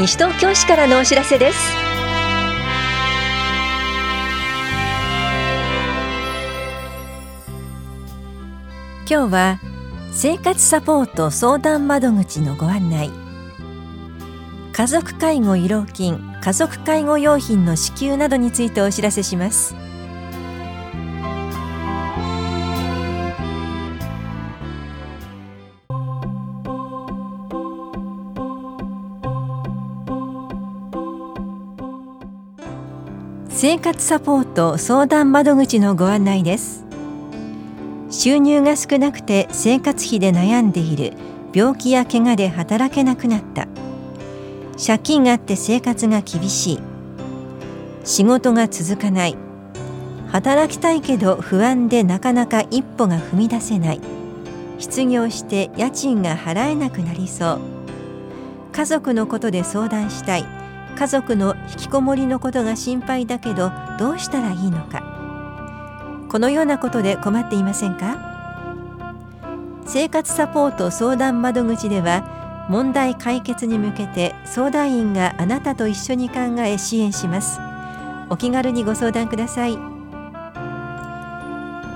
西東京市からのお知らせです。今日は生活サポート相談窓口のご案内。家族介護慰労金家族介護用品の支給などについてお知らせします。生活サポート相談窓口のご案内です。収入が少なくて生活費で悩んでいる病気や怪我で働けなくなった。借金があって生活が厳しい。仕事が続かない。働きたいけど不安でなかなか一歩が踏み出せない。失業して家賃が払えなくなりそう。家族のことで相談したい。家族の引きこもりのことが心配だけどどうしたらいいのか。このようなことで困っていませんか？生活サポート相談窓口では問題解決に向けて相談員があなたと一緒に考え支援します。お気軽にご相談ください。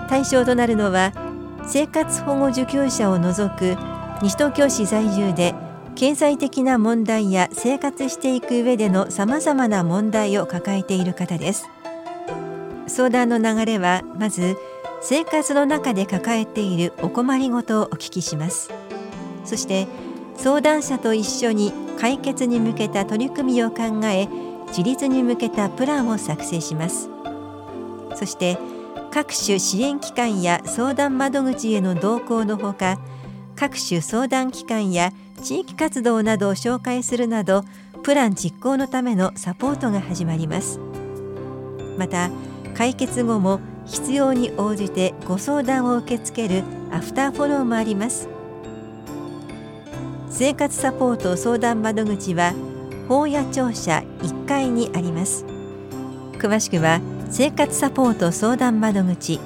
対象となるのは生活保護受給者を除く西東京市在住で経済的な問題や生活していく上でのさまざまな問題を抱えている方です。相談の流れはまず生活の中で抱えているお困りごとをお聞きします。そして相談者と一緒に解決に向けた取り組みを考え自立に向けたプランを作成します。そして各種支援機関や相談窓口への同行のほか各種相談機関や地域活動などを紹介するなどプラン実行のためのサポートが始まります。また解決後も必要に応じてご相談を受け付けるアフターフォローもあります。生活サポート相談窓口は法屋庁舎1階にあります。詳しくは生活サポート相談窓口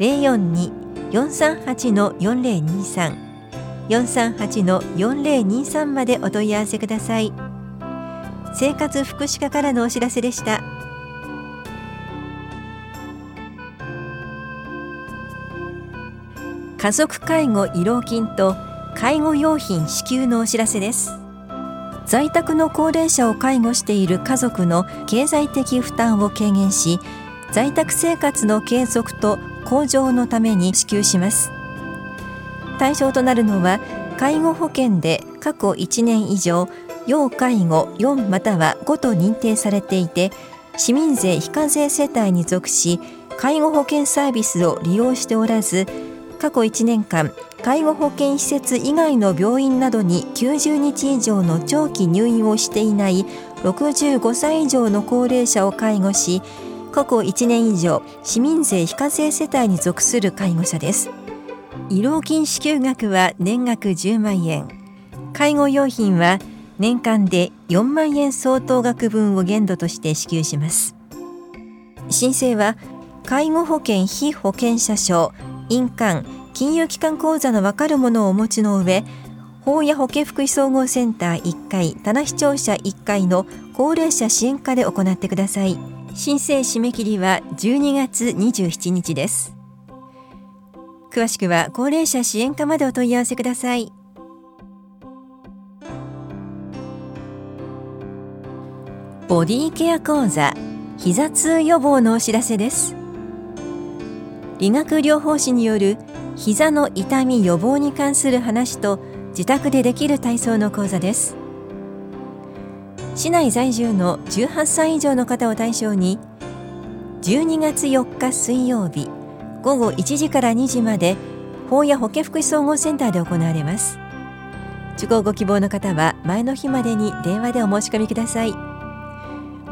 042-438-4023 438-4023までお問い合わせください。生活福祉課からのお知らせでした。家族介護慰労金と介護用品支給のお知らせです。在宅の高齢者を介護している家族の経済的負担を軽減し在宅生活の継続と向上のために支給します。対象となるのは介護保険で過去1年以上要介護4または5と認定されていて市民税非課税世帯に属し介護保険サービスを利用しておらず過去1年間介護保険施設以外の病院などに90日以上の長期入院をしていない65歳以上の高齢者を介護し過去1年以上市民税非課税世帯に属する介護者です。慰労金支給額は年額10万円。介護用品は年間で4万円相当額分を限度として支給します。申請は介護保険非保険者証印鑑金融機関口座の分かるものをお持ちの上法や保健福祉総合センター1階棚視聴者1階の高齢者支援課で行ってください。申請締め切りは12月27日です。詳しくは高齢者支援課までお問い合わせください。ボディケア講座膝痛予防のお知らせです。理学療法士による膝の痛み予防に関する話と自宅でできる体操の講座です。市内在住の18歳以上の方を対象に12月4日水曜日午後1時から2時まで法や保健福祉総合センターで行われます。受講ご希望の方は前の日までに電話でお申し込みください。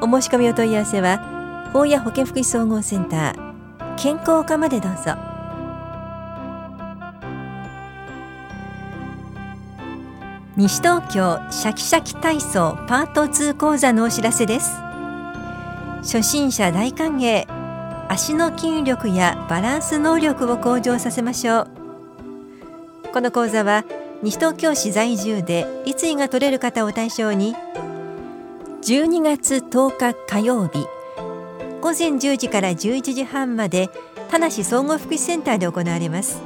お申し込みお問い合わせは法や保健福祉総合センター健康課までどうぞ。西東京シャキシャキ体操パート2講座のお知らせです。初心者大歓迎。足の筋力やバランス能力を向上させましょう。この講座は西東京市在住で立位が取れる方を対象に12月10日火曜日午前10時から11時半まで田無総合福祉センターで行われます。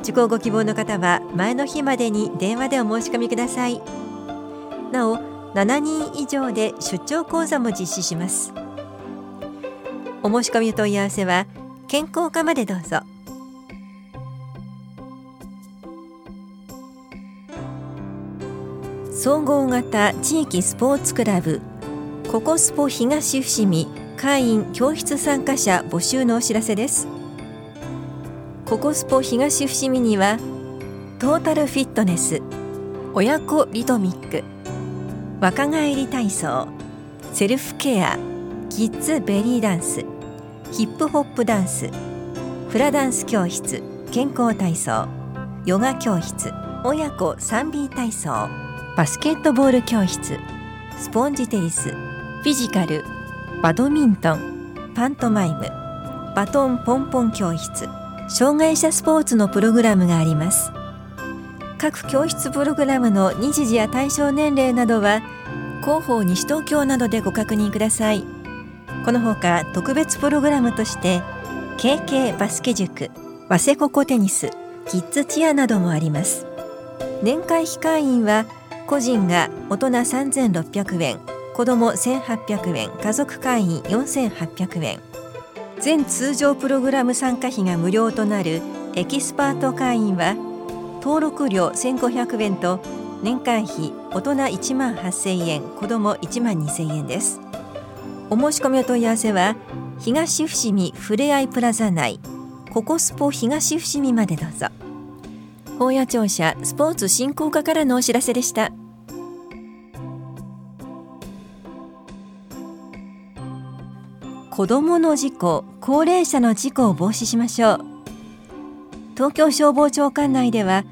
受講ご希望の方は前の日までに電話でお申し込みください。なお7人以上で出張講座も実施します。お申し込み問い合わせは健康課までどうぞ。総合型地域スポーツクラブココスポ東伏見会員教室参加者募集のお知らせです。ココスポ東伏見にはトータルフィットネス親子リトミック若返り体操セルフケアキッズベリーダンスヒップホップダンスフラダンス教室健康体操ヨガ教室親子 3B 体操バスケットボール教室スポンジテニスフィジカルバドミントンパントマイムバトンポンポン教室障害者スポーツのプログラムがあります。各教室プログラムの日時や対象年齢などは広報西東京などでご確認ください。このほか特別プログラムとして KK バスケ塾早瀬ココテニスキッズチアなどもあります。年会費会員は個人が大人3600円子ども1800円家族会員4800円。全通常プログラム参加費が無料となるエキスパート会員は登録料1500円と年会費大人1万8000円子ども1万2000円です。お申し込みお問い合わせは東伏見ふれあいプラザ内ココスポ東伏見までどうぞ。本屋庁舎スポーツ振興課からのお知らせでした。子どもの事故高齢者の事故を防止しましょう。東京消防庁管内では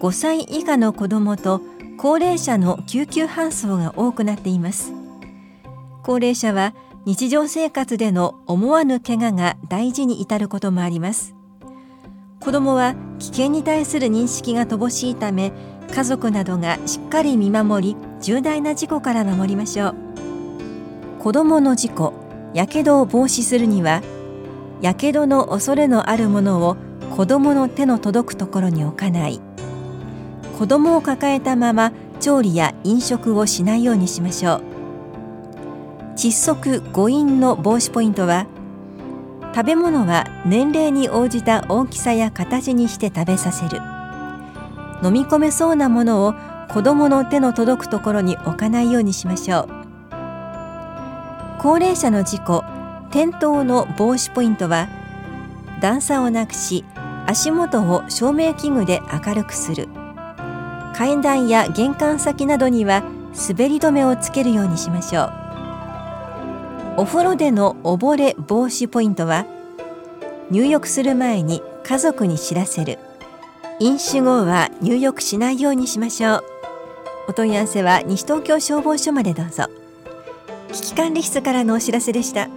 5歳以下の子どもと高齢者の救急搬送が多くなっています。高齢者は日常生活での思わぬ怪我が大事に至ることもあります。子どもは危険に対する認識が乏しいため家族などがしっかり見守り重大な事故から守りましょう。子どもの事故やけどを防止するにはやけどの恐れのあるものを子どもの手の届くところに置かない。子どもを抱えたまま調理や飲食をしないようにしましょう。窒息誤飲の防止ポイントは食べ物は年齢に応じた大きさや形にして食べさせる。飲み込めそうなものを子どもの手の届くところに置かないようにしましょう。高齢者の事故転倒の防止ポイントは段差をなくし足元を照明器具で明るくする。階段や玄関先などには滑り止めをつけるようにしましょう。お風呂での溺れ防止ポイントは入浴する前に家族に知らせる。飲酒後は入浴しないようにしましょう。お問い合わせは西東京消防署までどうぞ。危機管理室からのお知らせでした。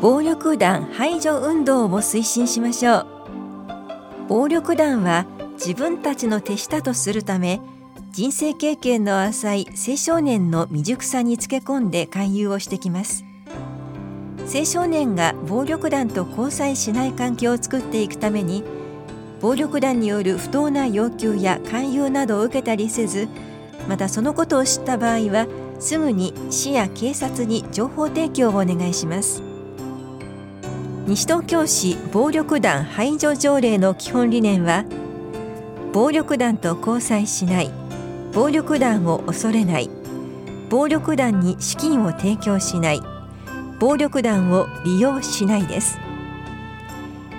暴力団排除運動を推進しましょう。暴力団は自分たちの手下とするため人生経験の浅い青少年の未熟さにつけ込んで勧誘をしてきます。青少年が暴力団と交際しない環境を作っていくために暴力団による不当な要求や勧誘などを受けたりせずまたそのことを知った場合はすぐに市や警察に情報提供をお願いします。西東京市暴力団排除条例の基本理念は暴力団と交際しない暴力団を恐れない。暴力団に資金を提供しない。暴力団を利用しないです。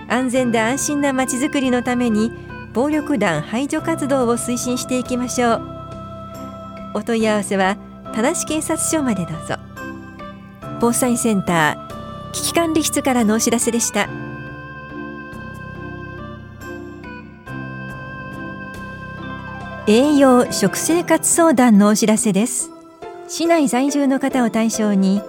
安全で安心なまちづくりのために暴力団排除活動を推進していきましょう。お問い合わせは田無警察署までどうぞ。防災センター危機管理室からのお知らせでした。栄養食生活相談のお知らせです。市内在住の方を対象に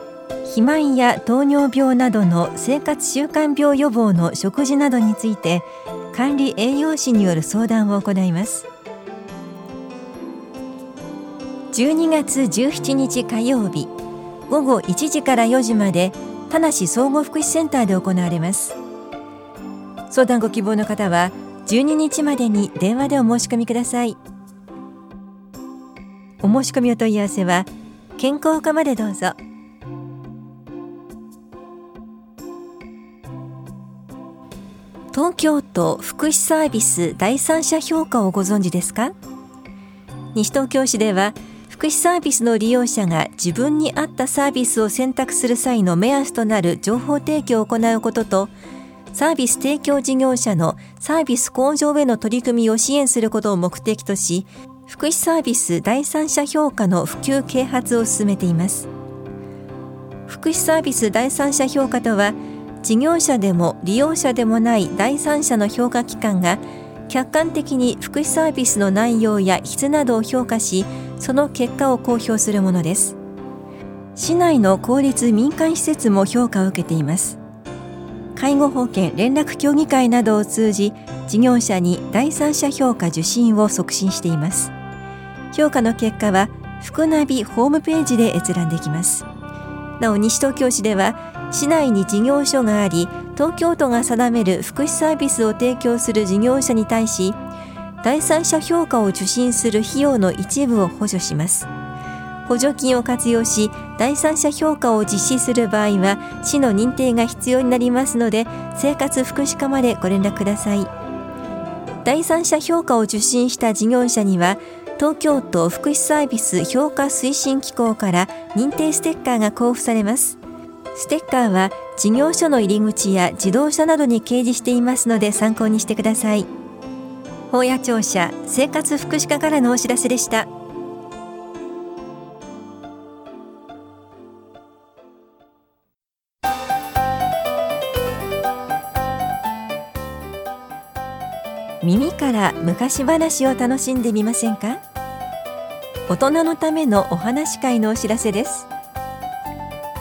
肥満や糖尿病などの生活習慣病予防の食事などについて管理栄養士による相談を行います。12月17日火曜日午後1時から4時まで田梨総合福祉センターで行われます。相談ご希望の方は12日までに電話でお申し込みください。お申し込みお問い合わせは健康課までどうぞ。東京都福祉サービス第三者評価をご存知ですか？西東京市では福祉サービスの利用者が自分に合ったサービスを選択する際の目安となる情報提供を行うこととサービス提供事業者のサービス向上への取り組みを支援することを目的とし福祉サービス第三者評価の普及啓発を進めています。福祉サービス第三者評価とは事業者でも利用者でもない第三者の評価機関が客観的に福祉サービスの内容や質などを評価しその結果を公表するものです。市内の公立民間施設も評価を受けています。介護保険連絡協議会などを通じ事業者に第三者評価受診を促進しています。評価の結果は福ナビホームページで閲覧できます。なお西東京市では市内に事業所があり東京都が定める福祉サービスを提供する事業者に対し第三者評価を受診する費用の一部を補助します。補助金を活用し第三者評価を実施する場合は市の認定が必要になりますので生活福祉課までご連絡ください。第三者評価を受診した事業者には東京都福祉サービス評価推進機構から認定ステッカーが交付されます。ステッカーは事業所の入り口や自動車などに掲示していますので参考にしてください。法屋庁舎生活福祉課からのお知らせでした。耳から昔話を楽しんでみませんか？大人のためのお話会のお知らせです。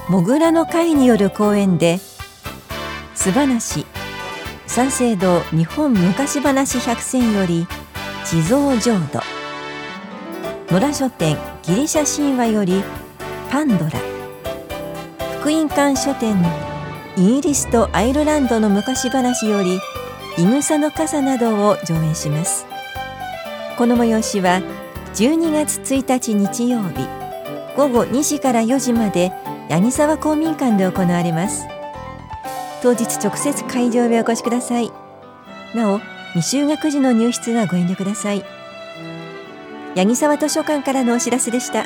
モグラの会による講演で素話三省堂日本昔話百選より地蔵浄土。野良書店ギリシャ神話よりパンドラ。福音館書店イギリスとアイルランドの昔話よりいぐさの傘などを上演します。この催しは12月1日日曜日午後2時から4時まで八木沢公民館で行われます。当日直接会場へお越しください。なお未就学時の入室はご遠慮ください。八木沢図書館からのお知らせでした。